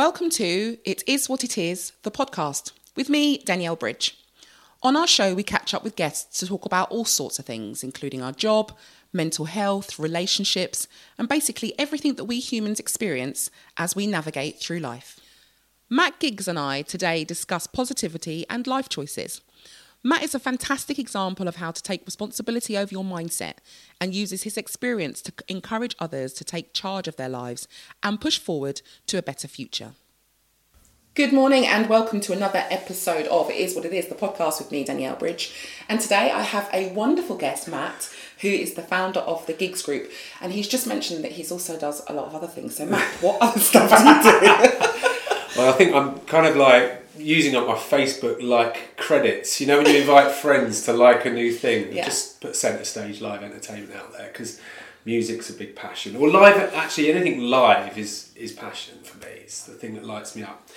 Welcome to It Is What It Is, the podcast, with me, Danielle Bridge. On our show, we catch up with guests to talk about all sorts of things, including our job, mental health, relationships, and basically everything that we humans experience as we navigate through life. Matt Giggs and I today discuss positivity and life choices. Matt is a fantastic example of how to take responsibility over your mindset and uses his experience to encourage others to take charge of their lives and push forward to a better future. Good morning and welcome to another episode of It Is What It Is, the podcast with me, Danielle Bridge. And today I have a wonderful guest, Matt, who is the founder of the Giggs Group. And he's just mentioned that he also does a lot of other things. So, Matt, what other stuff do you do? well, I think I'm kind of like using up my Facebook like credits. You know, when you invite friends to like a new thing, yeah. just put centre stage live entertainment out there because music's a big passion. Or live, actually, anything live is is passion for me. It's the thing that lights me up.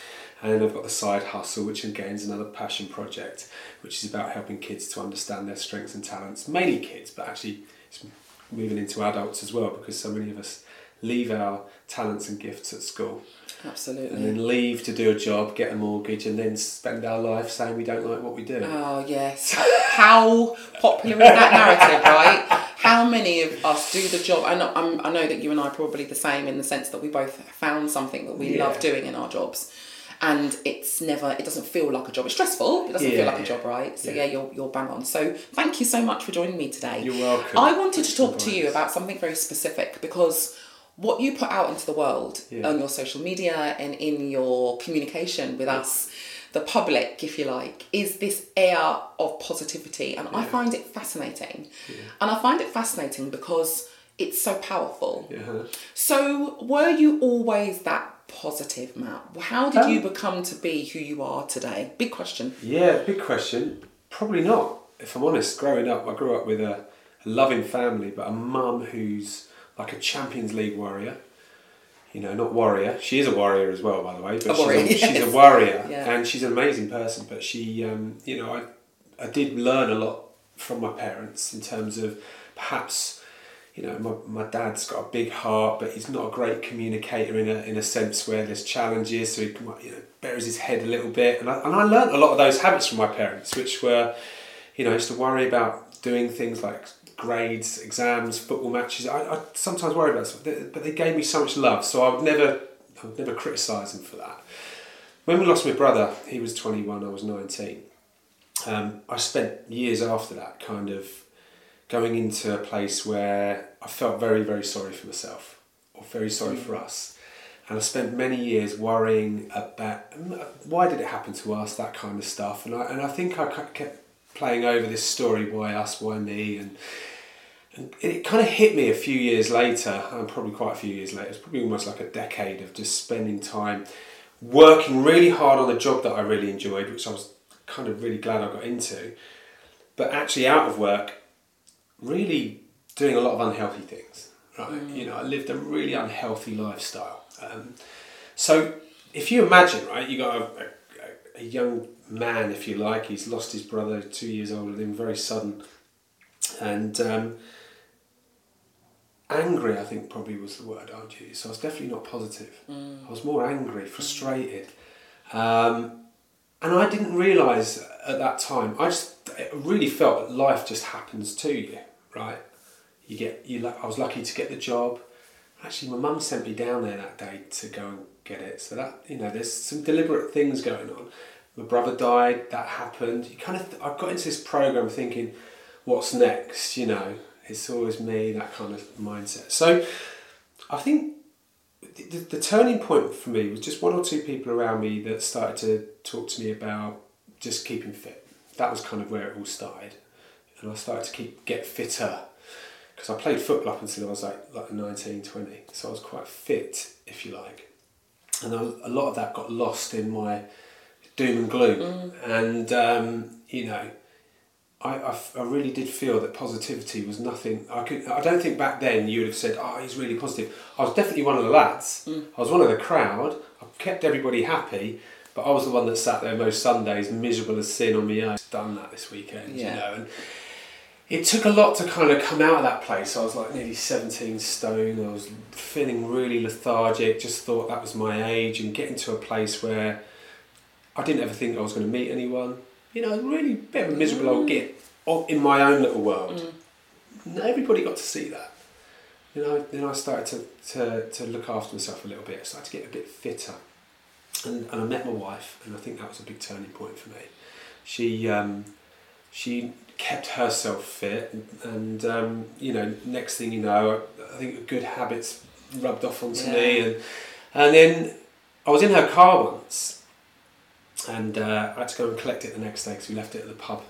And then I've got the side hustle, which again is another passion project, which is about helping kids to understand their strengths and talents. Mainly kids, but actually it's moving into adults as well because so many of us leave our talents and gifts at school Absolutely. And then leave to do a job, get a mortgage, and then spend our life saying we don't like what we do. Oh, yes. How popular is that narrative, right? How many of us do the job? I know, I'm, i know that you and I are probably the same in the sense that we both found something that we yeah. love doing in our jobs. And it's never, it doesn't feel like a job. It's stressful, it doesn't yeah, feel like yeah. a job, right? So, yeah. you're, you're bang on. So, thank you so much for joining me today. You're welcome. I wanted to talk to you about something very specific because what you put out into the world yeah. on your social media and in your communication with us the public if you like is this air of positivity. And yeah. i find it fascinating. Yeah. and i find it fascinating because it's so powerful. So were you always that positive matt? How did um, you become to be who you are today? Big question. Yeah big question. Probably not if i'm honest. Growing up i grew up with a, a loving family but a mum who's like a Champions League warrior. You know, not warrior. She is a warrior as well, by the way. But a she's, warrior, a, yes. she's a warrior, yeah. and she's an amazing person. But she, um, you know, I, I did learn a lot from my parents in terms of perhaps, you know, my, my dad's got a big heart, but he's not a great communicator in a in a sense where there's challenges. So he, you know, buries his head a little bit, and I, and I learned a lot of those habits from my parents, which were, you know, I used to worry about doing things like grades, exams, football matches. I, I sometimes worry about it, but they gave me so much love, so I would never, I would never criticise them for that. When we lost my brother, he was 21, I was 19. Um, I spent years after that kind of going into a place where I felt very, very sorry for myself, or very sorry for us. And I spent many years worrying about why did it happen to us, that kind of stuff. And I, and I think I kept playing over this story why us why me and, and it kind of hit me a few years later and probably quite a few years later it's probably almost like a decade of just spending time working really hard on a job that I really enjoyed which I was kind of really glad I got into but actually out of work really doing a lot of unhealthy things right mm. you know I lived a really unhealthy lifestyle um, so if you imagine right you got a, a, a young man, if you like. He's lost his brother, two years older than him, very sudden. And um, angry, I think, probably was the word I'd use. So I was definitely not positive. Mm. I was more angry, frustrated. Um, and I didn't realise at that time, I just really felt that life just happens to you, right? You get, you. I was lucky to get the job. Actually, my mum sent me down there that day to go and get it. So that, you know, there's some deliberate things going on my brother died, that happened. You kind of, th- I got into this program thinking, what's next? You know, it's always me, that kind of mindset. So I think the, the turning point for me was just one or two people around me that started to talk to me about just keeping fit. That was kind of where it all started. And I started to keep get fitter because I played football up until I was like, like 19, 20. So I was quite fit, if you like. And a lot of that got lost in my doom and gloom. Mm. And, um, you know, I, I, I, really did feel that positivity was nothing. I could. I don't think back then you would have said, "Oh, he's really positive." I was definitely one of the lads. Mm. I was one of the crowd. I kept everybody happy, but I was the one that sat there most Sundays, miserable as sin on me. I've done that this weekend, yeah. you know. And it took a lot to kind of come out of that place. I was like nearly 17 stone. I was feeling really lethargic, just thought that was my age, and getting to a place where I didn't ever think I was going to meet anyone. You know, really bit of a miserable old git in my own little world. Not everybody got to see that. You know, then I started to, to, to look after myself a little bit. I started to get a bit fitter. And, and I met my wife, and I think that was a big turning point for me. She, um, she kept herself fit, and, um, you know, next thing you know, I, I think good habits rubbed off onto me, and and then I was in her car once, and uh, I had to go and collect it the next day because we left it at the pub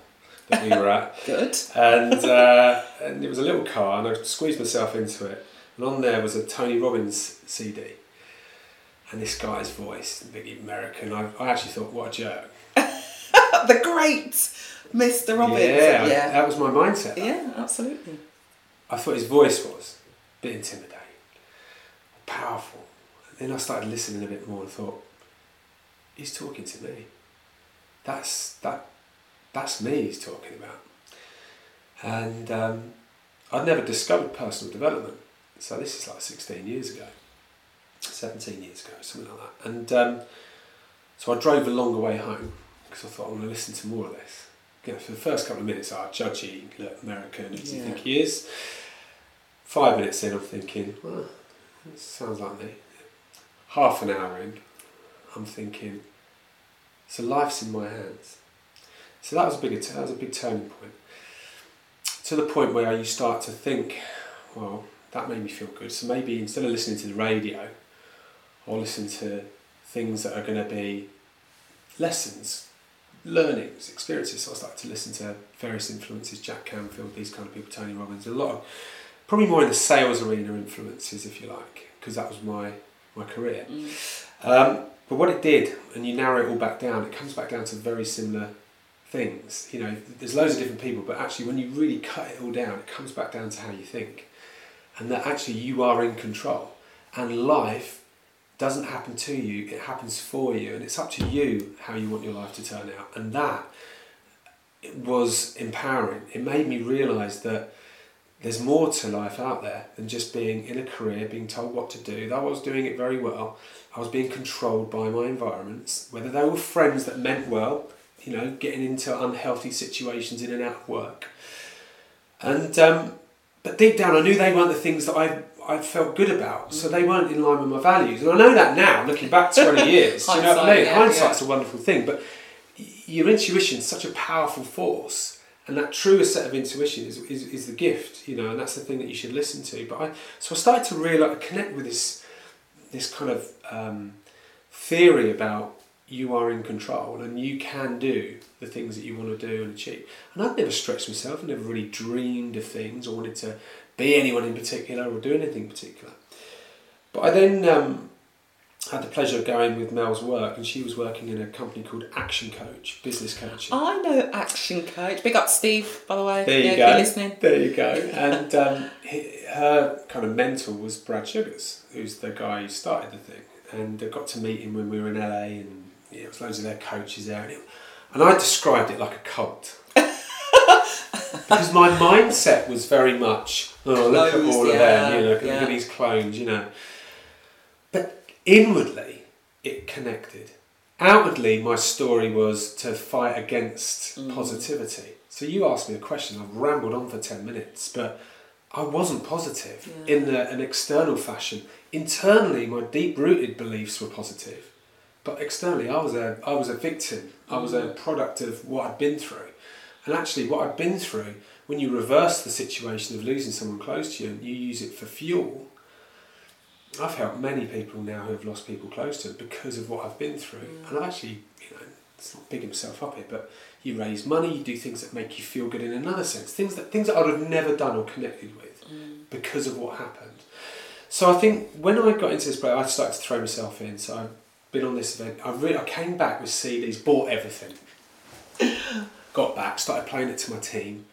that we were at, Good. and uh, and it was a little car, and I squeezed myself into it, and on there was a Tony Robbins CD, and this guy's voice, big American. I, I actually thought, what a jerk. the great Mr. Robbins. Yeah, Yeah. that was my mindset. Yeah, absolutely. I thought his voice was a bit intimidating, powerful. And then I started listening a bit more and thought, he's talking to me. That's that. That's me. He's talking about. And um, I'd never discovered personal development. So this is like 16 years ago, 17 years ago, something like that. And um, so I drove a longer way home because I thought I want to listen to more of this. You know, for the first couple of minutes, I judgy, look, American, he Yeah. think he is? Five minutes in, I'm thinking, well, that sounds like me. Half an hour in, I'm thinking, so life's in my hands. So that was a big, that was a big turning point. To the point where you start to think, well, that made me feel good. So maybe instead of listening to the radio, I'll listen to things that are going to be lessons, learnings, experiences. So I started to listen to various influences, Jack Canfield, these kind of people, Tony Robbins, a lot of, probably more in the sales arena influences, if you like, because that was my, my career. Um, but what it did, and you narrow it all back down, it comes back down to very similar things. You know, there's loads of different people, but actually, when you really cut it all down, it comes back down to how you think, and that actually you are in control, and life doesn't happen to you; it happens for you, and it's up to you how you want your life to turn out, and that was empowering. It made me realise that there's more to life out there than just being in a career, being told what to do. I was doing it very well, I was being controlled by my environments, whether they were friends that meant well, you know, getting into unhealthy situations in and out of work. And um, but deep down, I knew they weren't the things that I I felt good about, so they weren't in line with my values. And I know that now, looking back twenty years. you know what I Hindsight, mean? yeah, Hindsight's a wonderful thing, but your intuition's such a powerful force and that truest set of intuition is, is, is the gift you know and that's the thing that you should listen to but I so I started to really connect with this this kind of um, theory about you are in control and you can do the things that you want to do and achieve and I'd never stretched myself I never really dreamed of things or wanted to be anyone in particular or do anything particular but I then um, had the pleasure of going with Mel's work, and she was working in a company called Action Coach, business coaching. I know Action Coach. Big up Steve, by the way. There you yeah, go. If you're listening. There you go. And um, her kind of mentor was Brad Sugars, who's the guy who started the thing. And I got to meet him when we were in LA, and yeah, there was loads of their coaches there. And, it, and I described it like a cult. because my mindset was very much, oh, look at Closed, all of them, you know, look, at- look yeah. at these clones, you know. But inwardly, it connected. Outwardly, my story was to fight against Mm. positivity. So you asked me a question, I've rambled on for 10 minutes, but I wasn't positive Yeah. in the, an external fashion. Internally, my deep rooted beliefs were positive, but externally, I was a, I was a victim. I was Mm. a product of what I'd been through. And actually, what I'd been through, when you reverse the situation of losing someone close to you and you use it for fuel, I've helped many people now who have lost people close to them because of what I've been through. And I've actually, you know, it's not bigging himself up here, but you raise money, you do things that make you feel good in another sense, things that things that I would have never done or connected with mm. because of what happened. So I think when I got into this break, I started to throw myself in. So I've been on this event. I really, I came back with CDs, bought everything, got back, started playing it to my team,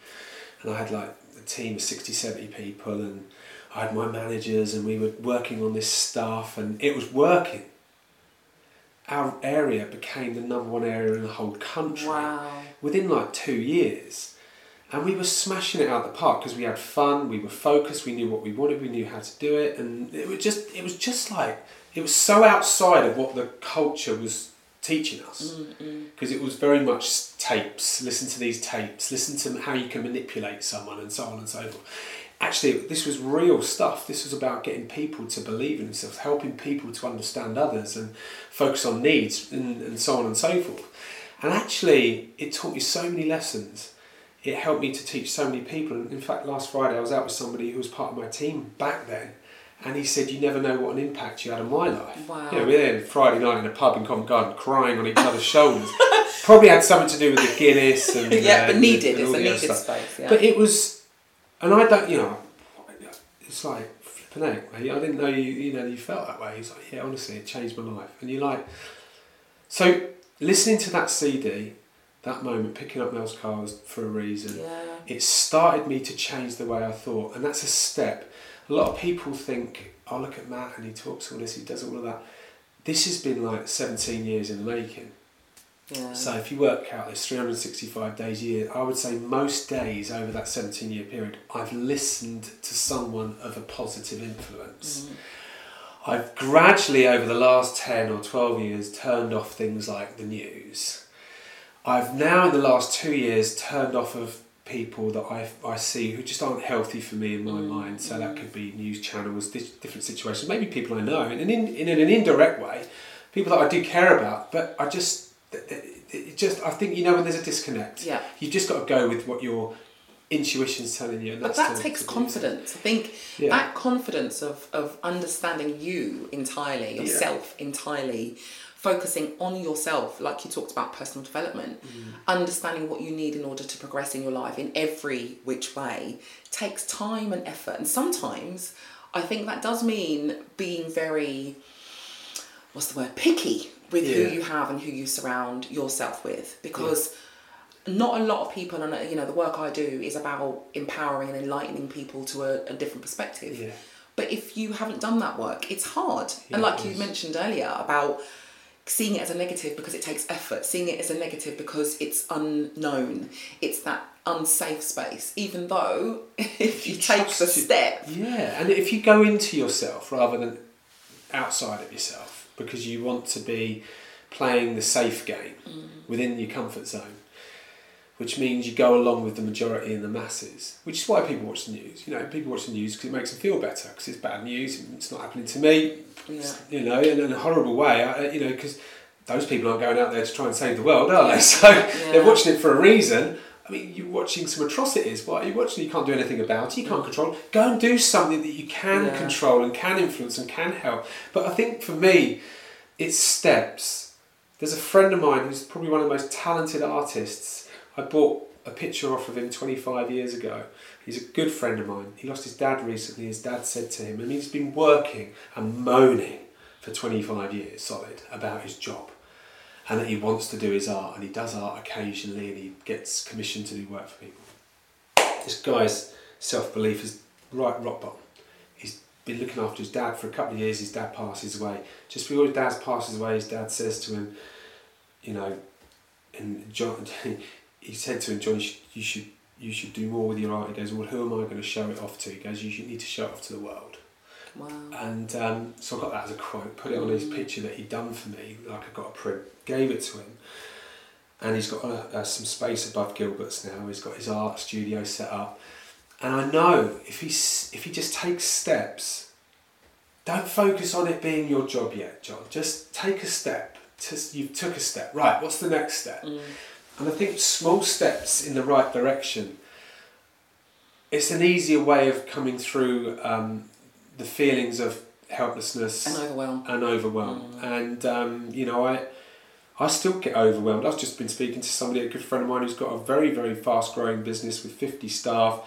and I had like a team of 60, 70 people, and I had my managers, and we were working on this stuff, and it was working. Our area became the number one area in the whole country Wow. within like two years. and we were smashing it out the park because we had fun, we were focused, we knew what we wanted, we knew how to do it, and it was just it was just like it was so outside of what the culture was teaching us because it was very much tapes. Listen to these tapes. Listen to how you can manipulate someone, and so on and so forth. Actually, this was real stuff. This was about getting people to believe in themselves, helping people to understand others, and focus on needs, and, and so on and so forth. And actually, it taught me so many lessons. It helped me to teach so many people. And in fact, last Friday I was out with somebody who was part of my team back then, and he said, "You never know what an impact you had on my life." Wow. You know, we were there Friday night in a pub in Covent Garden, crying on each other's shoulders. Probably had something to do with the Guinness and Yeah, uh, but needed. and It's a needed space, yeah. But it was, and I don't, you know, it's like flipping out, mate. I didn't know you, you know, you felt that way. He's like, yeah, honestly, it changed my life. And you're like, so listening to that CD, that moment, picking up Mel's cars for a reason, Yeah. it started me to change the way I thought, and that's a step. A lot of people think, oh, look at Matt, and he talks all this, he does all of that. This has been like 17 years in the making. Yeah. So if you work out this 365 days a year, I would say most days over that 17 year period, I've listened to someone of a positive influence. Mm. I've gradually, over the last 10 or 12 years, turned off things like the news. I've now, in the last two years, turned off of people that I, I see who just aren't healthy for me in my mm, mind. So that mm. could be news channels, different situations, maybe people I know, and in, in, in an indirect way, people that I do care about, but I just, it just, I think, you know, when there's a disconnect, Yeah. you've just got to go with what your intuition's telling you. And But that takes confidence. I think Yeah. that confidence of, of understanding you entirely, Yeah. yourself entirely, focusing on yourself, like you talked about personal development, Mm. understanding what you need in order to progress in your life in every which way takes time and effort. And sometimes I think that does mean being very, what's the word, picky with Yeah. who you have and who you surround yourself with. Because not a lot of people, and you know, the work I do is about empowering and enlightening people to a, a different perspective. Yeah. But if you haven't done that work, it's hard. and like you mentioned earlier about seeing it as a negative because it takes effort, seeing it as a negative because it's unknown, it's that unsafe space. Even though if you, you take the it- step, Yeah, and if you go into yourself rather than outside of yourself because you want to be playing the safe game mm. within your comfort zone, which means you go along with the majority and the masses, which is why people watch the news. You know, people watch the news because it makes them feel better because it's bad news and it's not happening to me. Yeah. You know, in, in a horrible way. I, you know, because those people aren't going out there to try and save the world, are they? So they're watching it for a reason. I mean, you're watching some atrocities. What are you watching? You can't do anything about it. You can't control. Go and do something that you can Yeah. control and can influence and can help. But I think for me, it's steps. There's a friend of mine who's probably one of the most talented artists. I bought a picture off of him 25 years ago. He's a good friend of mine. He lost his dad recently. His dad said to him, and he's been working and moaning for 25 years solid about his job and that he wants to do his art and he does art occasionally and he gets commissioned to do work for people. This guy's self belief is right rock bottom. He's been looking after his dad for a couple of years. His dad passes away. Just before his dad passes away, his dad says to him, you know, and John, he said to him, John, you should, you should do more with your art. He goes, well, who am I going to show it off to? He goes, you should need to show it off to the world. Wow. And um, so I got that as a quote, put it on his picture that he'd done for me, like I got a print, gave it to him. And he's got uh, uh, some space above Gilbert's now. He's got his art studio set up, and I know if he if he just takes steps, don't focus on it being your job yet, John. Just take a step. Just you took a step. Right. What's the next step? And I think small steps in the right direction. It's an easier way of coming through um, the feelings of helplessness And overwhelm. and overwhelm. And um, you know, I I still get overwhelmed. I've just been speaking to somebody, a good friend of mine, who's got a very very fast growing business with fifty staff.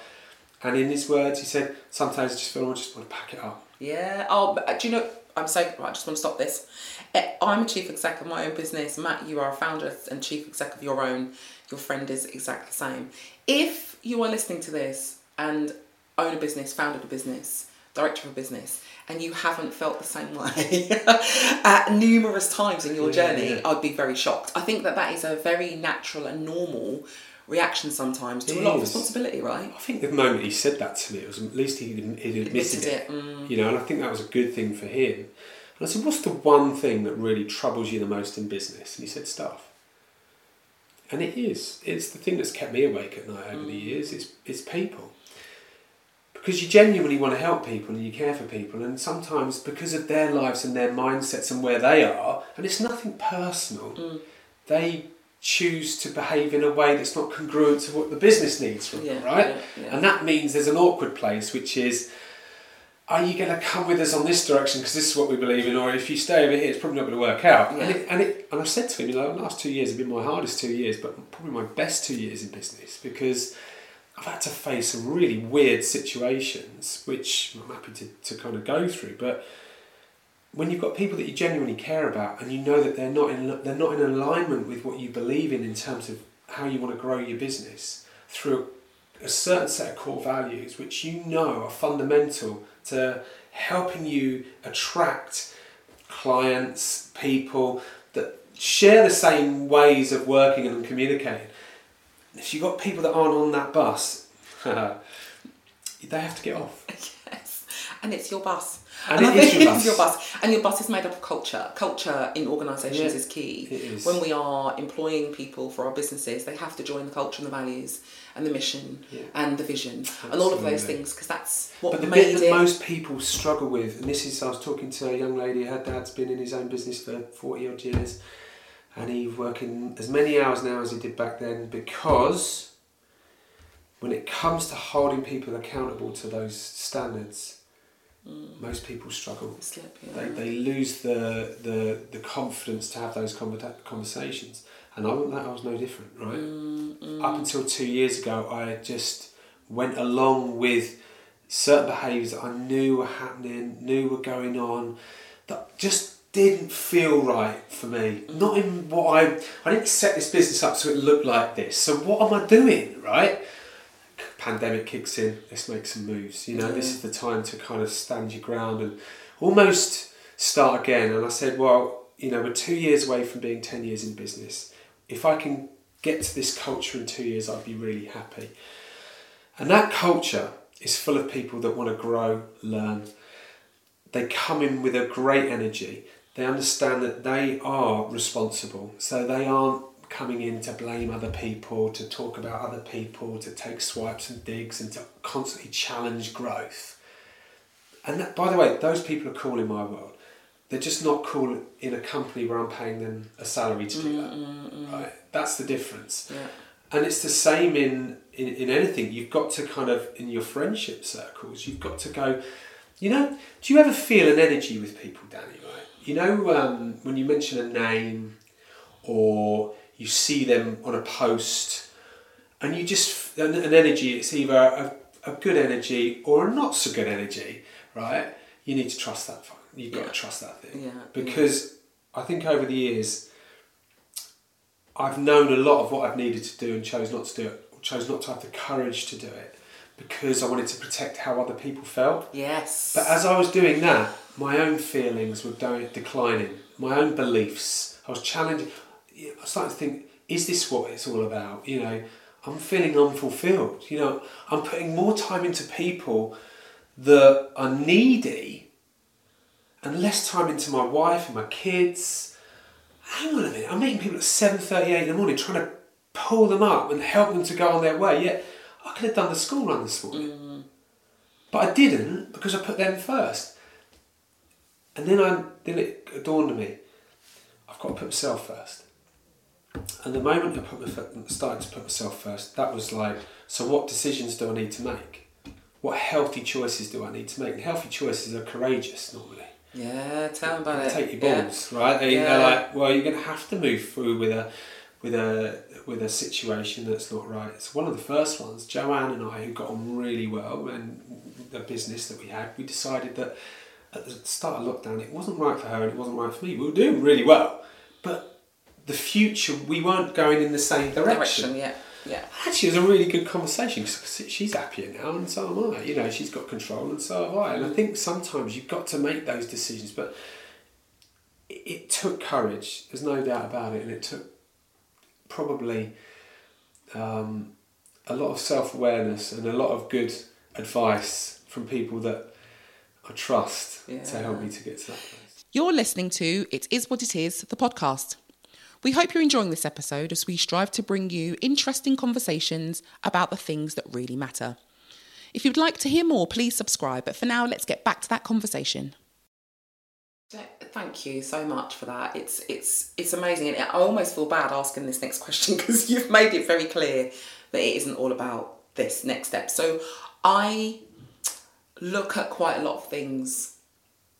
And in his words, he said, "Sometimes I just feel I just want to pack it up." Yeah. Oh, but, uh, do you know? I'm so. Right, I just want to stop this. Eh, I'm a chief exec of my own business. Matt, you are a founder and chief exec of your own. Your friend is exactly the same. If you are listening to this and own a business, founded a business, director of business, and you haven't felt the same way at numerous times in your journey, yeah. I'd be very shocked. I think that that is a very natural and normal reaction sometimes to It a lot of responsibility, right? I think the moment he said that to me, it was at least he, he admitted, Admitted it. it, mm. You know, and I think that was a good thing for him. And I said, "What's the one thing that really troubles you the most in business?" And he said, "Staff." And it is. It's the thing that's kept me awake at night over the years. It's it's people. Because you genuinely want to help people and you care for people, and sometimes because of their lives and their mindsets and where they are, and it's nothing personal, mm. they choose to behave in a way that's not congruent to what the business needs from them, right? yeah, yeah. And that means there's an awkward place, which is, are you going to come with us on this direction because this is what we believe in, or if you stay over here, it's probably not going to work out. Yeah. And, it, and it, and I've said to him, you know, the last two years have been my hardest two years, but probably my best two years in business because I've had to face some really weird situations, which I'm happy to, to kind of go through, but when you've got people that you genuinely care about and you know that they're not in they're not in alignment with what you believe in in terms of how you want to grow your business through a certain set of core values which you know are fundamental to helping you attract clients people that share the same ways of working and communicating if you've got people that aren't on that bus they have to get off Yes, and it's your bus. And I it is your bus. your bus. And your bus is made up of culture. Culture in organisations Yeah, is key. it is. When we are employing people for our businesses, they have to join the culture and the values and the mission Yeah. and the vision and all of those things because that's what But the made bit that it. most people struggle with, and this is, I was talking to a young lady, her dad's been in his own business for 40 odd years, and he's working as many hours now as he did back then because when it comes to holding people accountable to those standards, mm. most people struggle. slip, yeah. They, they lose the, the, the confidence to have those conversations. And I, I was no different, right? Mm-hmm. Up until two years ago, I just went along with certain behaviours that I knew were happening, knew were going on, that just didn't feel right for me. Not in what I, I didn't set this business up so it looked like this. So what am I doing, right? pandemic kicks in, let's make some moves. You know, this is the time to kind of stand your ground and almost start again. And I said, well, you know, we're two years away from being 10 years in business. If I can get to this culture in two years, I'd be really happy. And that culture is full of people that want to grow, learn. They come in with a great energy. They understand that they are responsible. So they aren't coming in to blame other people, to talk about other people, to take swipes and digs, and to constantly challenge growth. And that, by the way, those people are cool in my world. They're just not cool in a company where I'm paying them a salary to do mm, that. Mm, mm, right? That's the difference. Yeah. And it's the same in, in, in anything. You've got to kind of, in your friendship circles, you've got to go, you know, do you ever feel an energy with people, Danny, right? You know, um, when you mention a name or you see them on a post and you just, an, an energy, it's either a, a good energy or a not so good energy, right? You need to trust that. You've got Yeah. to trust that thing. Yeah, Because I think over the years, I've known a lot of what I've needed to do and chose not to do it, chose not to have the courage to do it because I wanted to protect how other people felt. Yes. But as I was doing that, my own feelings were going, declining, my own beliefs. I was challenging. I was starting to think, is this what it's all about? You know, I'm feeling unfulfilled. You know, I'm putting more time into people that are needy and less time into my wife and my kids. Hang on a minute, I'm meeting people at 7.38 in the morning trying to pull them up and help them to go on their way. Yet I could have done the school run this morning. Mm. But I didn't because I put them first. And then I then it dawned on me, I've got to put myself first. And the moment I put my, started to put myself first, that was like, so what decisions do I need to make? What healthy choices do I need to make? And healthy choices are courageous normally. yeah, tell them about it. Take your Yeah. balls, right? They, Yeah. They're like, well, you're going to have to move through with a with a with a situation that's not right. It's one of the first ones. Joanne and I, who got on really well, and the business that we had, we decided that at the start of lockdown, it wasn't right for her and it wasn't right for me. We were doing really well, but the future, we weren't going in the same direction. Direction, yeah. Yeah. Actually, it was a really good conversation because she's happier now, and so am I. You know, she's got control, and so have I. And I think sometimes you've got to make those decisions, but it, it took courage. There's no doubt about it, and it took probably um, a lot of self awareness and a lot of good advice from people that I trust to help me to get to that place. You're listening to It Is What It Is, the podcast. We hope you're enjoying this episode as we strive to bring you interesting conversations about the things that really matter. If you'd like to hear more, please subscribe. But for now, let's get back to that conversation. Thank you so much for that. It's it's it's amazing, and I almost feel bad asking this next question because you've made it very clear that it isn't all about this next step. So I look at quite a lot of things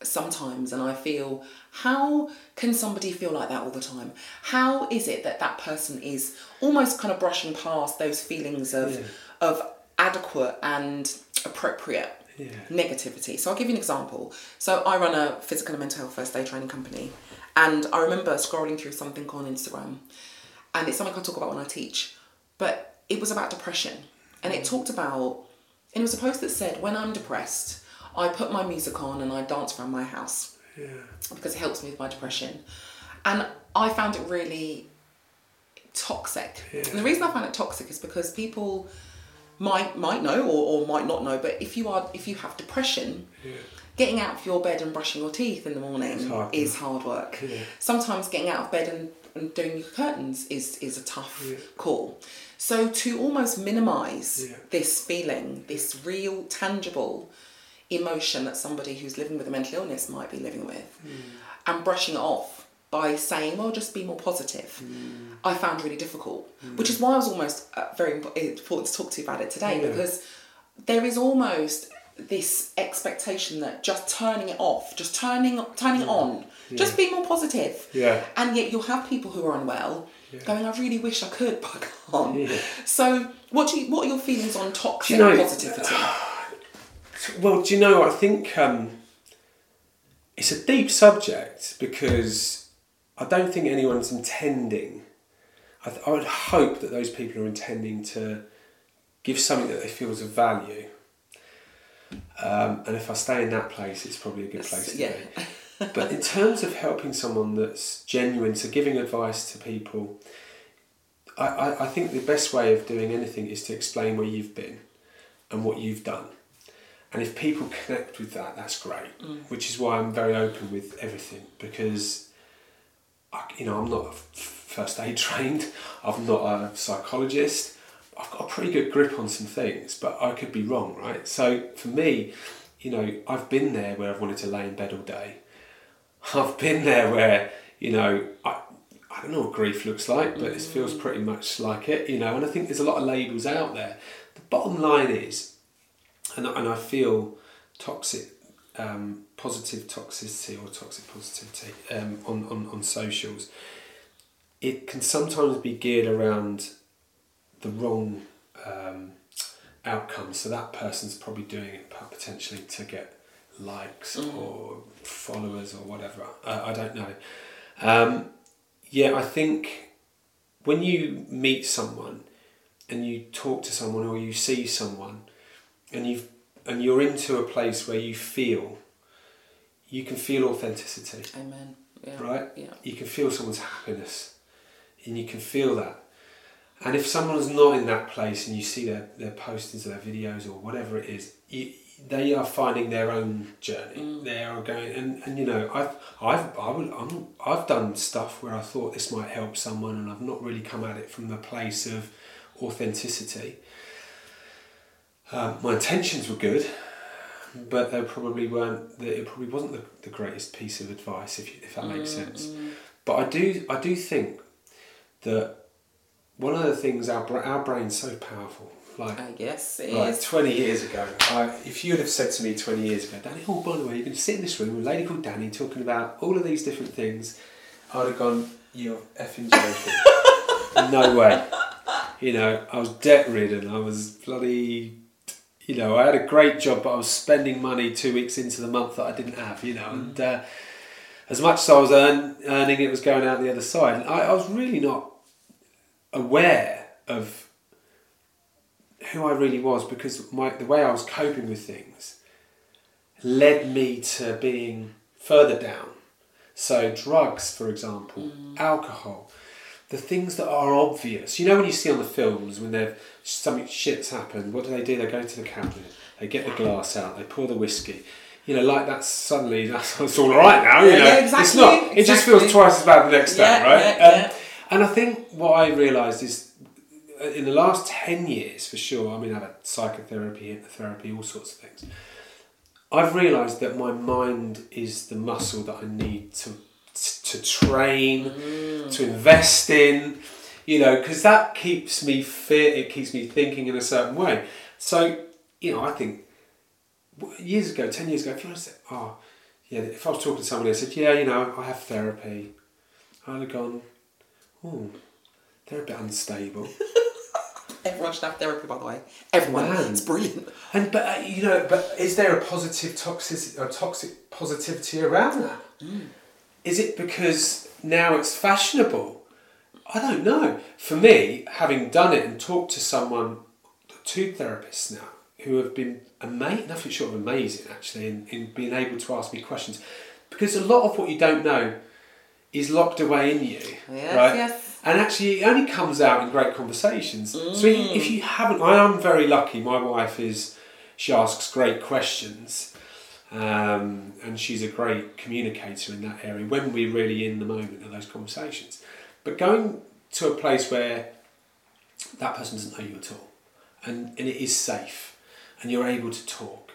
sometimes and I feel how can somebody feel like that all the time? How is it that that person is almost kind of brushing past those feelings of yeah. of adequate and appropriate yeah. negativity? So I'll give you an example. So I run a physical and mental health first aid training company and I remember scrolling through something on Instagram and it's something I talk about when I teach, but it was about depression and it mm. talked about and it was a post that said when I'm depressed I put my music on and I dance around my house yeah. because it helps me with my depression. And I found it really toxic. Yeah. And the reason I found it toxic is because people might might know or, or might not know, but if you are if you have depression, yeah. getting out of your bed and brushing your teeth in the morning hard, is hard work. Sometimes getting out of bed and, and doing your curtains is is a tough call. So to almost minimize this feeling, this real tangible emotion that somebody who's living with a mental illness might be living with mm. and brushing it off by saying, well, just be more positive, mm. I found really difficult, mm. which is why I was almost uh, very important to talk to you about it today yeah. because there is almost this expectation that just turning it off, just turning turning yeah. it on, yeah. just be more positive. Yeah. And yet you'll have people who are unwell yeah. going, I really wish I could, but I can't. Yeah. So what do you, what are your feelings on toxic you know, positivity? Well, do you know? I think um, it's a deep subject because I don't think anyone's intending. I, th- I would hope that those people are intending to give something that they feel is of value. Um, and if I stay in that place, it's probably a good place to yeah. be. but in terms of helping someone that's genuine, so giving advice to people, I, I, I think the best way of doing anything is to explain where you've been and what you've done. And if people connect with that, that's great. Mm. Which is why I'm very open with everything because, I, you know, I'm not first aid trained. I'm not a psychologist. I've got a pretty good grip on some things, but I could be wrong, right? So for me, you know, I've been there where I've wanted to lay in bed all day. I've been there where, you know, I, I don't know what grief looks like, but it feels mm. pretty much like it, you know, and I think there's a lot of labels out there. The bottom line is, and, and I feel toxic, um, positive toxicity or toxic positivity um, on, on, on socials, it can sometimes be geared around the wrong um, outcome. So that person's probably doing it potentially to get likes mm. or followers or whatever. I, I don't know. Um, yeah, I think when you meet someone and you talk to someone or you see someone and you've and you're into a place where you feel you can feel authenticity. Amen. Yeah. Right? Yeah. You can feel someone's happiness. And you can feel that. And if someone's not in that place and you see their, their postings or their videos or whatever it is, you, they are finding their own journey. Mm. They are going, and, and you know, I've I've I would, I'm, I've done stuff where I thought this might help someone, and I've not really come at it from the place of authenticity. Um, my intentions were good, but they probably weren't. It probably wasn't the, the greatest piece of advice, if, if that makes mm, sense. But I do I do think that one of the things our our brain's so powerful. Like I guess it like is. twenty years ago, I, if you would have said to me twenty years ago, Danny, oh by the way, you're going to sit in this room with a lady called Danny talking about all of these different things, I'd have gone, you're effing joking. no way. You know, I was debt ridden. I was bloody you know, I had a great job, but I was spending money two weeks into the month that I didn't have, you know, mm. and uh, as much as I was earn, earning, it was going out the other side. And I, I was really not aware of who I really was because my the way I was coping with things led me to being further down. So drugs, for example, mm. alcohol, the things that are obvious. You know when you see on the films when they've something shit's happened, what do they do? They go to the cabinet, they get the glass out, they pour the whiskey. You know, like that's suddenly that's it's all right now. You Yeah, know, yeah, it's exactly, not. It just feels twice as bad the next Yeah, day, right? yeah. And I think what I realised is uh, in the last 10 years for sure i mean i've had psychotherapy therapy all sorts of things. I've realised that my mind is the muscle that i need to to train to invest in you know because that keeps me fit it keeps me thinking in a certain way. So you know i think years ago 10 years ago if i said oh yeah if i was talking to somebody i said yeah you know i have therapy. I'd have gone oh they're a bit unstable Everyone should have therapy, by the way. Everyone. Man. It's brilliant. And but uh, you know, but is there a positive toxic or toxic positivity around that? Is it because now it's fashionable? I don't know. For me, having done it and talked to someone, two therapists now who have been amazing, nothing short of amazing actually, in, in being able to ask me questions, because a lot of what you don't know is locked away in you, Yes, right? yes. And actually, it only comes out in great conversations. So if you haven't, I am very lucky. My wife is, she asks great questions, um, and she's a great communicator in that area when we're really in the moment of those conversations. But going to a place where that person doesn't know you at all, and, and it is safe, and you're able to talk,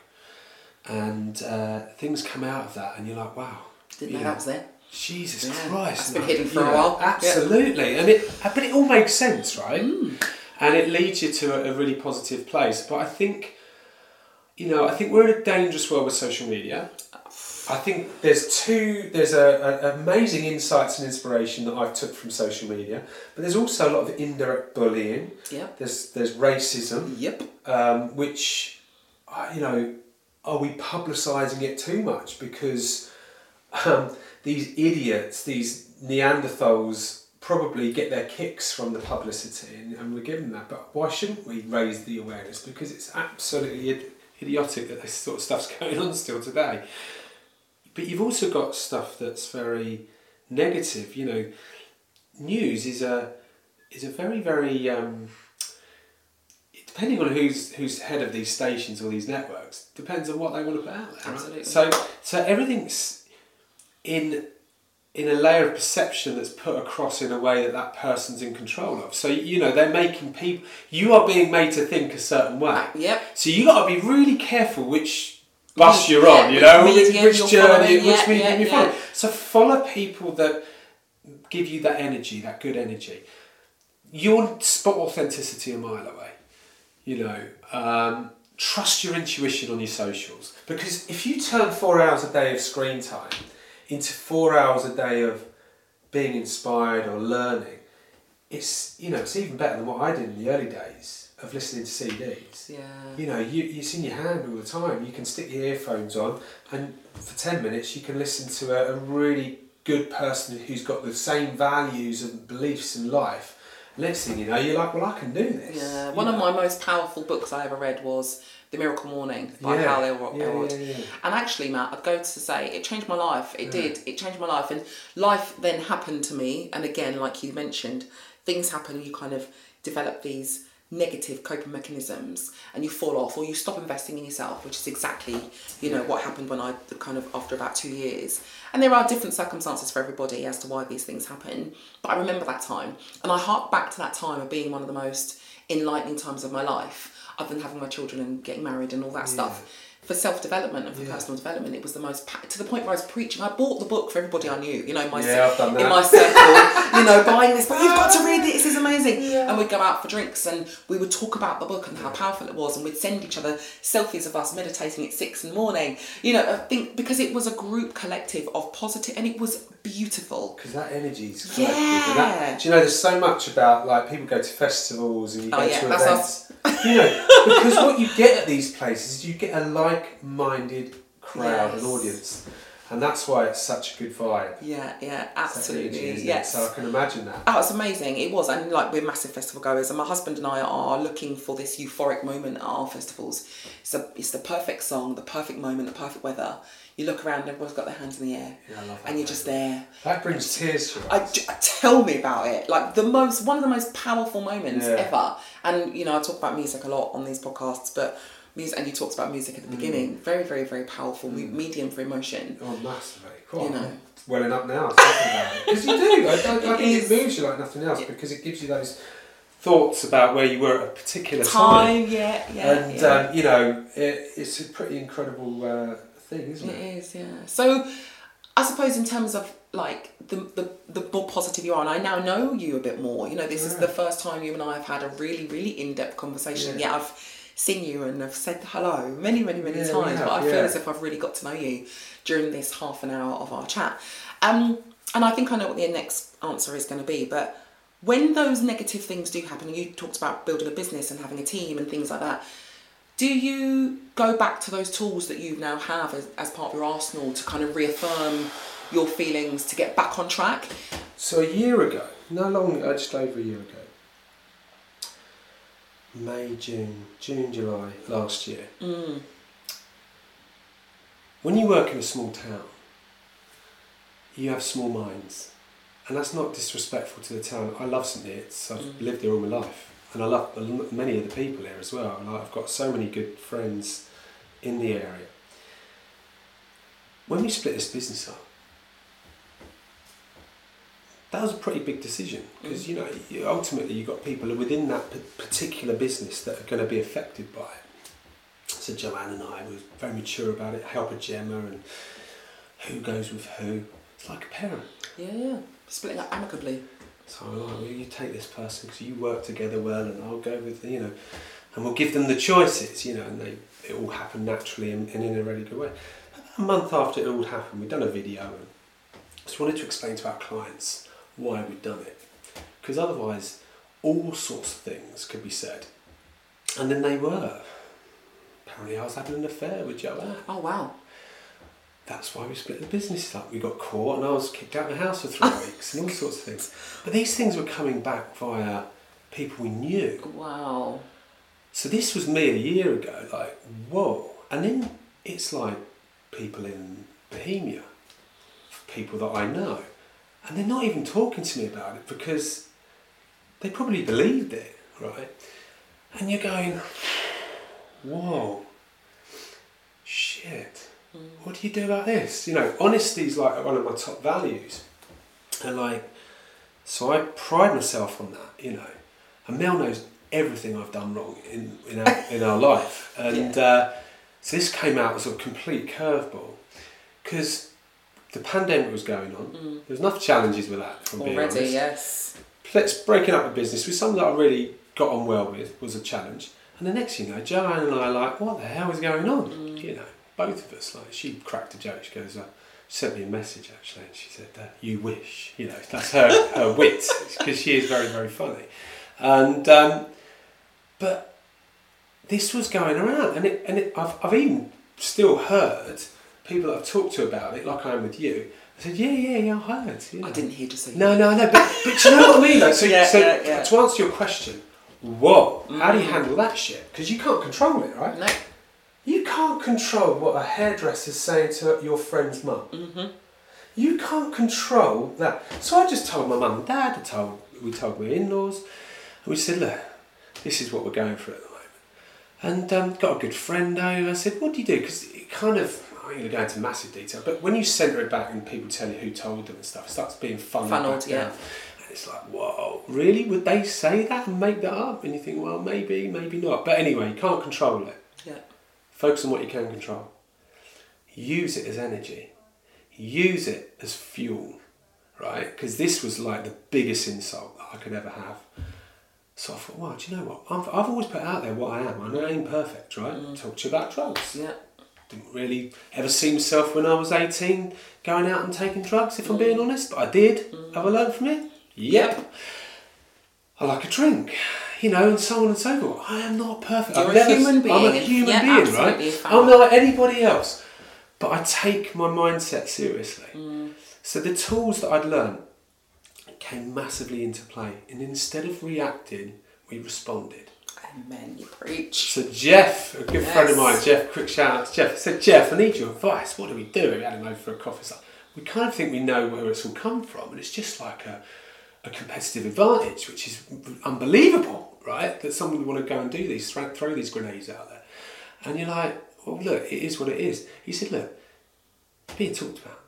and uh, things come out of that, and you're like, wow. Didn't know that was there. Jesus Yeah, Christ! that's been hidden for you a while. Yeah. Absolutely, and it but it all makes sense, right? Hmm. And it leads you to a, a really positive place. But I think, you know, I think we're in a dangerous world with social media. I think there's two. There's a, a amazing insights and inspiration that I've took from social media, but there's also a lot of indirect bullying. Yeah. There's there's racism Yep. um, which, you know, are we publicising it too much? Because um, these idiots, these Neanderthals, probably get their kicks from the publicity, and, and we're given that. But why shouldn't we raise the awareness? Because it's absolutely id- idiotic that this sort of stuff's going on still today. But you've also got stuff that's very negative. You know, news is a is a very very um, depending on who's who's head of these stations or these networks depends on what they want to put out there. right? Absolutely. So so everything's in in a layer of perception that's put across in a way that that person's in control of. So you know they're making people. You are being made to think a certain way. Yep. So you got to be really careful which bus you're yeah, on. You know medium which journey, following, which medium yeah, you yeah. follow. So follow people that give you that energy, that good energy. You'll spot authenticity a mile away. You know, um, trust your intuition on your socials because if you turn four hours a day of screen time into four hours a day of being inspired or learning, it's you know it's even better than what I did in the early days of listening to CDs. Yeah. You know, you, it's in your hand all the time. You can stick your earphones on, and for 10 minutes, you can listen to a, a really good person who's got the same values and beliefs in life. Next thing you know, you're like, well, I can do this. Yeah, You one of know? my most powerful books I ever read was The Miracle Morning by Yeah, Hal Elrod. yeah, Elrod. yeah, yeah. And actually, Matt, I'd go to say it changed my life. It did. It changed my life, and life then happened to me. And again, like you mentioned, things happen. You kind of develop these negative coping mechanisms, and you fall off, or you stop investing in yourself, which is exactly you know what happened when I kind of after about two years. And there are different circumstances for everybody as to why these things happen. But I remember that time, and I hark back to that time of being one of the most enlightening times of my life, other than having my children and getting married and all that stuff. For self development and for Yeah. personal development, it was the most to the point where I was preaching. I bought the book for everybody I knew, you know, my Yeah, I've done in my circle, you know, buying this book. You've got to read it. This is amazing. And we'd go out for drinks and we would talk about the book and how powerful it was, and we'd send each other selfies of us meditating at six in the morning. You know, I think because it was a group collective of positive, and it was beautiful. Because that energy is collective. Yeah. that, do you know, there's so much about, like, people go to festivals and you Oh, go yeah, to events. You know, because what you get at these places is you get a like minded crowd Yes. and audience. And that's why it's such a good vibe. Yeah, yeah, energy, absolutely. isn't? Yes. So I can imagine that. Oh, it's amazing. It was. And like we're massive festival goers and my husband and I are looking for this euphoric moment at our festivals. It's a, it's the perfect song, the perfect moment, the perfect weather. You look around, everyone's got their hands in the air, Yeah, I love that and you're just there. That brings tears to I, us. j- uh, tell me about it. Like the most, one of the most powerful moments Yeah. ever. And you know, I talk about music a lot on these podcasts, but music, and you talked about music Mm. at the beginning. Very, very, very powerful me- medium for emotion. Oh, massively. You know. Welling up now it. Because you do. I, I It think is. it moves you like nothing else Yeah. because it gives you those thoughts about where you were at a particular time. Time, yeah, yeah. and, yeah. Um, you know, it, it's a pretty incredible uh, thing, isn't It it? is, yeah. So, I suppose in terms of like the the the more positive you are, and I now know you a bit more. You know, this is the first time you and I have had a really, really in depth conversation. Yeah. Yeah, I've seen you and I've said hello many, many, many Yeah, times, have, but I feel yeah. as if I've really got to know you during this half an hour of our chat. Um, and I think I know what the next answer is going to be, but. When those negative things do happen, and you talked about building a business and having a team and things like that, do you go back to those tools that you now have as, as part of your arsenal to kind of reaffirm your feelings to get back on track? So a year ago, no longer, uh, just over a year ago, May, June, June, July last year, Mm. when you work in a small town, you have small minds. And that's not disrespectful to the town. I love St Neots. I've Mm. lived there all my life. And I love many of the people here as well. And I've got so many good friends in the area. When we split this business up, that was a pretty big decision because you know ultimately you've got people within that p- particular business that are going to be affected by it. So Joanne and I were very mature about it. Help a Gemma and who goes with who. It's like a parent. Yeah, yeah. Splitting up amicably. So I'm like, well, you take this person because you work together well, and I'll go with you know, and we'll give them the choices, you know, and they it all happened naturally and, and in a really good way. A month after it all happened, we'd done a video and just wanted to explain to our clients why we'd done it, because otherwise, all sorts of things could be said, and then they were. Apparently, I was having an affair with Joanne. Oh, wow. That's why we split the business up. We got caught and I was kicked out of the house for three weeks and all sorts of things. But these things were coming back via people we knew. Wow. So this was me a year ago, like, whoa. And then it's like people in Bohemia, people that I know. And they're not even talking to me about it because they probably believed it, right? And you're going, whoa, shit, what do you do about this? You know, honesty is like one of my top values. And like, so I pride myself on that, you know. And Mel knows everything I've done wrong in, in, our, in our life. And uh, so this came out as a complete curveball because the pandemic was going on. There was enough challenges with that, if I'm being Already, honest. yes. Let's breaking up a business with someone that I really got on well with was a challenge. And the next thing you know, Joanne and I are like, what the hell is going on? You know, both of us. Like, she cracked a joke. She goes, uh, sent me a message actually, and she said, uh, "You wish." You know, that's her her wit because she is very very funny. And um, but this was going around, and it and it, I've I've even still heard people that I've talked to about it, like I am with you. I said, "Yeah, yeah, yeah, I heard." Know. I didn't hear just say No, no, no. But, but you know what I mean? Though? So, Yeah, so yeah, yeah. to answer your question, whoa, how do you handle that shit? Because you can't control it, right? No. You can't control what a hairdresser's saying to your friend's mum. Mm-hmm. You can't control that. So I just told my mum and dad. I told we told my in-laws, and we said, look, this is what we're going for at the moment. And um, got a good friend over. I said, what do you do? Because it kind of. I'm going to go into massive detail, but when you centre it back and people tell you who told them and stuff, it starts being funneled, Funneled, back yeah. down. And it's like, whoa, really? Would they say that and make that up? And you think, well, maybe, maybe not. But anyway, you can't control it. Yeah. Focus on what you can control. Use it as energy. Use it as fuel, right? Because this was like the biggest insult that I could ever have. So I thought, well, do you know what? I've, I've always put out there what I am. I know I ain't perfect, right? Mm. Talk to you about drugs. Yeah. Didn't really ever see myself when I was 18 going out and taking drugs, if I'm being honest, but I did. Have I learned from it? Yep. I like a drink, you know, and so on and so forth. I am not perfect. You're I've a never- human I'm a human Yeah, being, right? I'm not like anybody else. But I take my mindset seriously. Mm. So the tools that I'd learned came massively into play. And instead of reacting, we responded. Amen. You preach. So Jeff, a good friend of mine, Jeff, quick shout out to Jeff. Said, Jeff, I need your advice. What do we do? We had him over for a coffee. It's like, we kind of think we know where it's all come from, and it's just like a, a competitive advantage, which is unbelievable, right? That someone would want to go and do these, throw, throw these grenades out there. And you're like, well, look, it is what it is. He said, look, being talked about.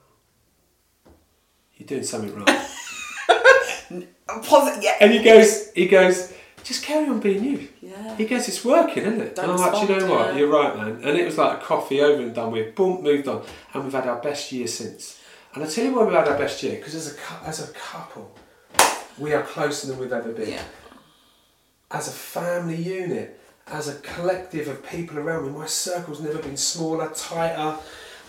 You're doing something wrong. Positive. Yeah. And he goes, he goes, just carry on being you. Yeah. He goes, it's working, isn't it? Don't and I'm like, "Do you know what? yeah. You're right, man. And it was like a coffee over and done with. Boom, moved on, and we've had our best year since. And I tell you why we've had our best year because as a as a couple, we are closer than we've ever been. Yeah. As a family unit, as a collective of people around me, my circle's never been smaller, tighter,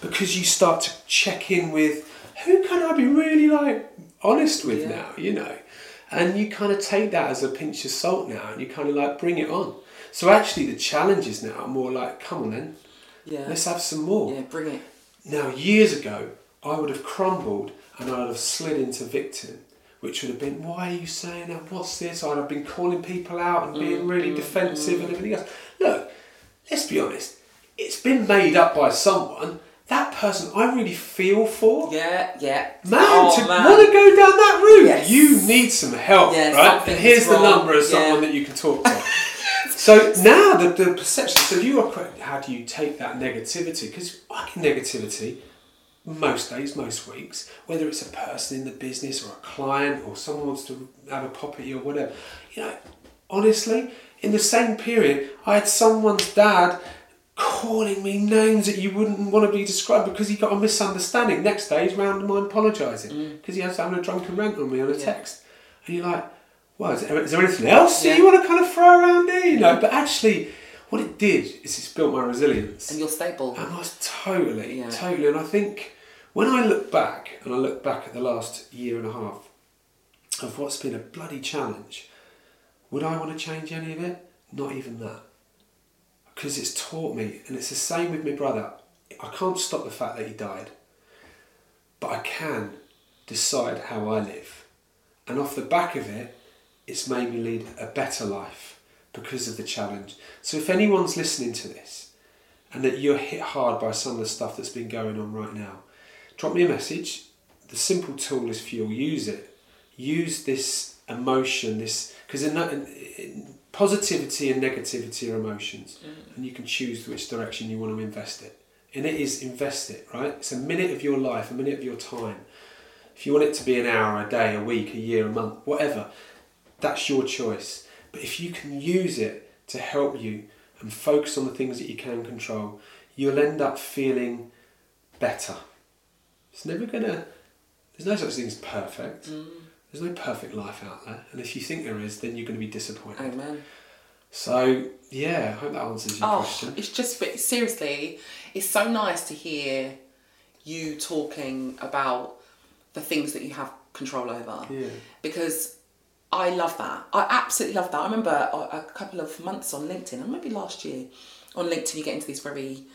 because you start to check in with who can I be really like honest with Yeah. now, you know. And you kind of take that as a pinch of salt now and you kind of like bring it on. So actually, the challenges now are more like, come on then, Yeah. let's have some more. Yeah. Bring it. Now, years ago, I would have crumbled and I would have slid into victim, which would have been, why are you saying that? What's this? I'd have been calling people out and being mm, really mm, defensive and mm. everything else. Look, let's be honest, it's been made up by someone. That person I really feel for. Yeah. Yeah. Man, Oh, to man. want to go down that route, Yes. you need some help, Yeah, right? And here's the wrong. number of Yeah. someone that you can talk to. so now the, the perception. So you are quite. How do you take that negativity? Because get negativity most days, most weeks, whether it's a person in the business or a client or someone wants to have a pop at you or whatever. You know, honestly, in the same period, I had someone's dad calling me names that you wouldn't want to be described because he got a misunderstanding. Next day, he's round mine apologising mm. because he was having a drunken rant on me on a Yeah. text. And you're like, well, is there, is there anything else Yeah. you want to kind of throw around there? You know, but actually, what it did is it's built my resilience. And you're stable. And I was totally, Yeah. totally. And I think when I look back, and I look back at the last year and a half of what's been a bloody challenge, would I want to change any of it? Not even that. Because it's taught me, and it's the same with my brother. I can't stop the fact that he died, but I can decide how I live. And off the back of it, it's made me lead a better life because of the challenge. So if anyone's listening to this, and that you're hit hard by some of the stuff that's been going on right now, drop me a message. The simple tool is fuel. Use it. Use this emotion, this because positivity and negativity are emotions, mm. and you can choose which direction you want to invest it. And it is invest it, right? It's a minute of your life, a minute of your time. If you want it to be an hour, a day, a week, a year, a month, whatever, that's your choice. But if you can use it to help you and focus on the things that you can control, you'll end up feeling better. It's never gonna. There's no such thing as perfect. Mm. There's no perfect life out there, and if you think there is, then you're going to be disappointed. Amen. So yeah, I hope that answers your Oh, question. it's just seriously, it's so nice to hear you talking about the things that you have control over. Yeah. Because I love that. I absolutely love that. I remember a, a couple of months on LinkedIn, and maybe last year, on LinkedIn, you get into these very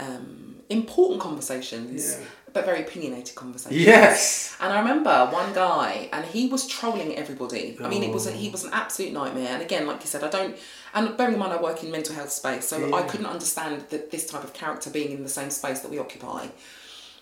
um, important conversations, Yeah. But very opinionated conversations. Yes. And I remember one guy, and he was trolling everybody. I mean, it was a, Oh. he was an absolute nightmare. And again, like you said, I don't. And bearing in mind, I work in mental health space, so I couldn't understand that this type of character being in the same space that we occupy.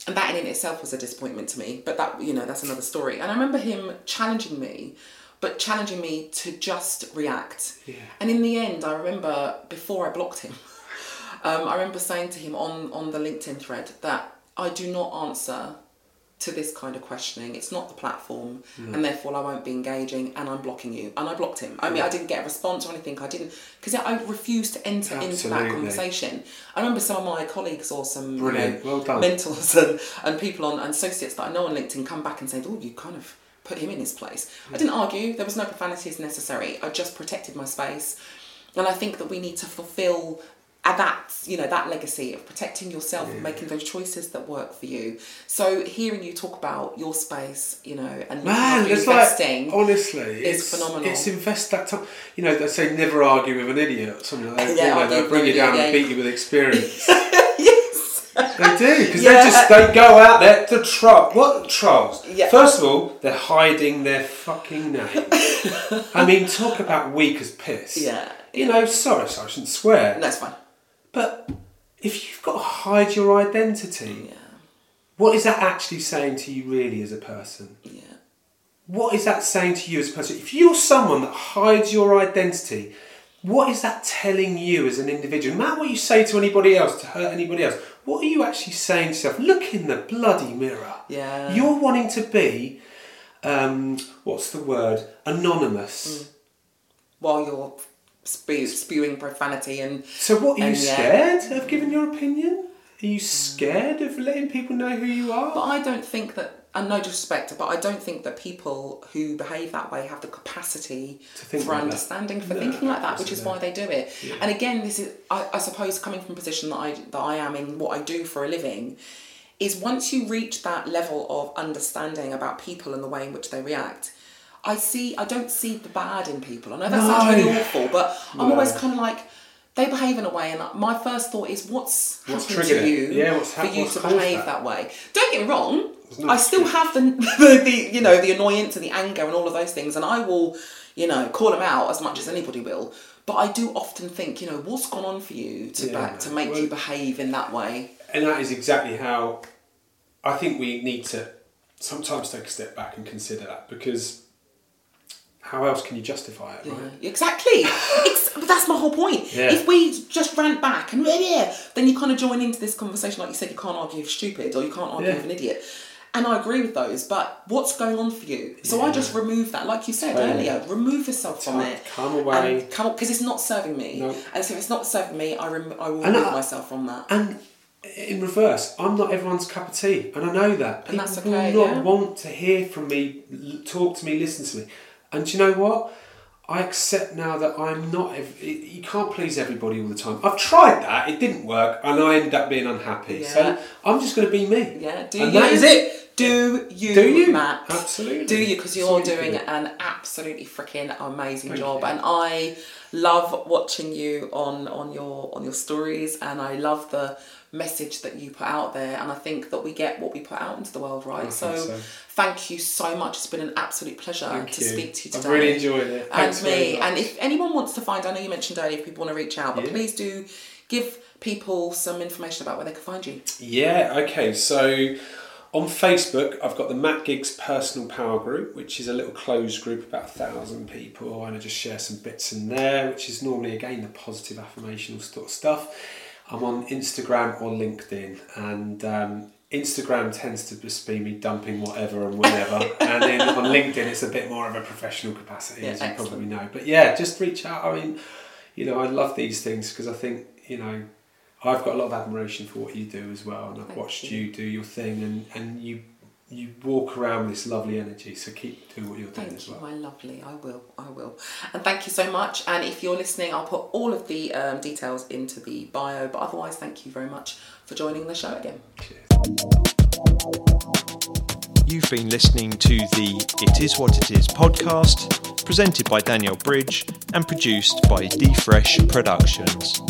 And that in itself was a disappointment to me. But that you know, that's another story. And I remember him challenging me, but challenging me to just react. Yeah. And in the end, I remember before I blocked him, um, I remember saying to him on, on the LinkedIn thread that I do not answer to this kind of questioning. It's not the platform, and therefore I won't be engaging, and I'm blocking you. And I blocked him. I mean, I didn't get a response or anything. I didn't because I refused to enter into that conversation. I remember some of my colleagues or some you know, Well mentors and, and people on and associates that I know on LinkedIn come back and say, "Oh, you kind of put him in his place." I didn't argue. There was no profanities necessary. I just protected my space, and I think that we need to fulfil uh, that you know that legacy of protecting yourself and making those choices that work for you. So hearing you talk about your space, you know, and Man, it's investing, like honestly, is it's phenomenal. It's invest that time. You know, they say never argue with an idiot or something like that. Yeah, you know, they'll bring you down and beat you with experience. yes, they do because Yeah. they just they go out there to troll. What trolls? Yeah. First of all, they're hiding their fucking name. I mean, talk about weak as piss. Yeah, You know, sorry, sorry, I shouldn't swear. That's fine. But if you've got to hide your identity, Yeah. what is that actually saying to you really as a person? Yeah. What is that saying to you as a person? If you're someone that hides your identity, what is that telling you as an individual? No matter what you say to anybody else to hurt anybody else, what are you actually saying to yourself? Look in the bloody mirror. Yeah. You're wanting to be, um, what's the word? Anonymous. While you're spew- spewing profanity and So what, are you And yeah. scared of giving your opinion? Are you scared of letting people know who you are? But I don't think that, and no disrespect, but I don't think that people who behave that way have the capacity To think for like that. understanding, for No, thinking like that, which is why they do it. Yeah. And again, this is, I, I suppose, coming from a position that I that I am in, what I do for a living, is once you reach that level of understanding about people and the way in which they react. I see. I don't see the bad in people. I know that sounds really awful, but I'm No. always kind of like they behave in a way, and my first thought is, what's, What's happened triggered to you Yeah, what's for you to behave that? that way? Don't get me wrong. no I still have the, the, the you know the annoyance and the anger and all of those things, and I will you know call them out as much as anybody will. But I do often think, you know, what's gone on for you to Yeah, ba- to make well- you behave in that way? And that is exactly how I think we need to sometimes take a step back and consider that because how else can you justify it, right? Yeah, exactly. Ex- but that's my whole point. Yeah. If we just rant back and yeah, yeah, then you kind of join into this conversation, like you said, you can't argue with stupid or you can't argue Yeah. with an idiot. And I agree with those, but what's going on for you? So I just remove that, like you said Totally. earlier, remove yourself from it. come away. Come because it's not serving me. No. And so if it's not serving me, I rem- I will And remove I- myself from that. And in reverse, I'm not everyone's cup of tea, and I know that. And that's People okay, will not want to hear from me, talk to me, listen to me. And do you know what? I accept now that I'm not. ev- You can't please everybody all the time. I've tried that; it didn't work, and I ended up being unhappy. Yeah. So I'm just going to be me. Yeah, do and you? that is it. Do you, Do you? Matt? Absolutely. Do you? Because you're to doing an absolutely freaking amazing Thank job, you. and I love watching you on on your on your stories, and I love the message that you put out there, and I think that we get what we put out into the world, right? So, so. thank you so much. It's been an absolute pleasure Thank to you. speak to you today I've really enjoyed it. And Thanks very me, and if anyone wants to find, I know you mentioned earlier if people want to reach out, but Yeah. please do give people some information about where they can find you. Yeah, okay. So on Facebook, I've got the Matt Giggs Personal Power Group, which is a little closed group, about a thousand people, and I just share some bits in there, which is normally, again, the positive affirmational sort of stuff. I'm on Instagram or LinkedIn, and um, Instagram tends to just be me dumping whatever and whenever, and then on LinkedIn, it's a bit more of a professional capacity, Yeah, as you excellent. probably know. But yeah, just reach out. I mean, you know, I love these things because I think, you know, I've got a lot of admiration for what you do as well, and I've Thank watched you. you. do your thing, and, and you you walk around with this lovely energy. So keep doing what you're doing Thank as you, my lovely. I will. I will. And thank you so much. And if you're listening, I'll put all of the um, details into the bio. But otherwise, thank you very much for joining the show again. Cheers. You've been listening to the It Is What It Is podcast, presented by Danielle Bridge and produced by D Fresh Productions.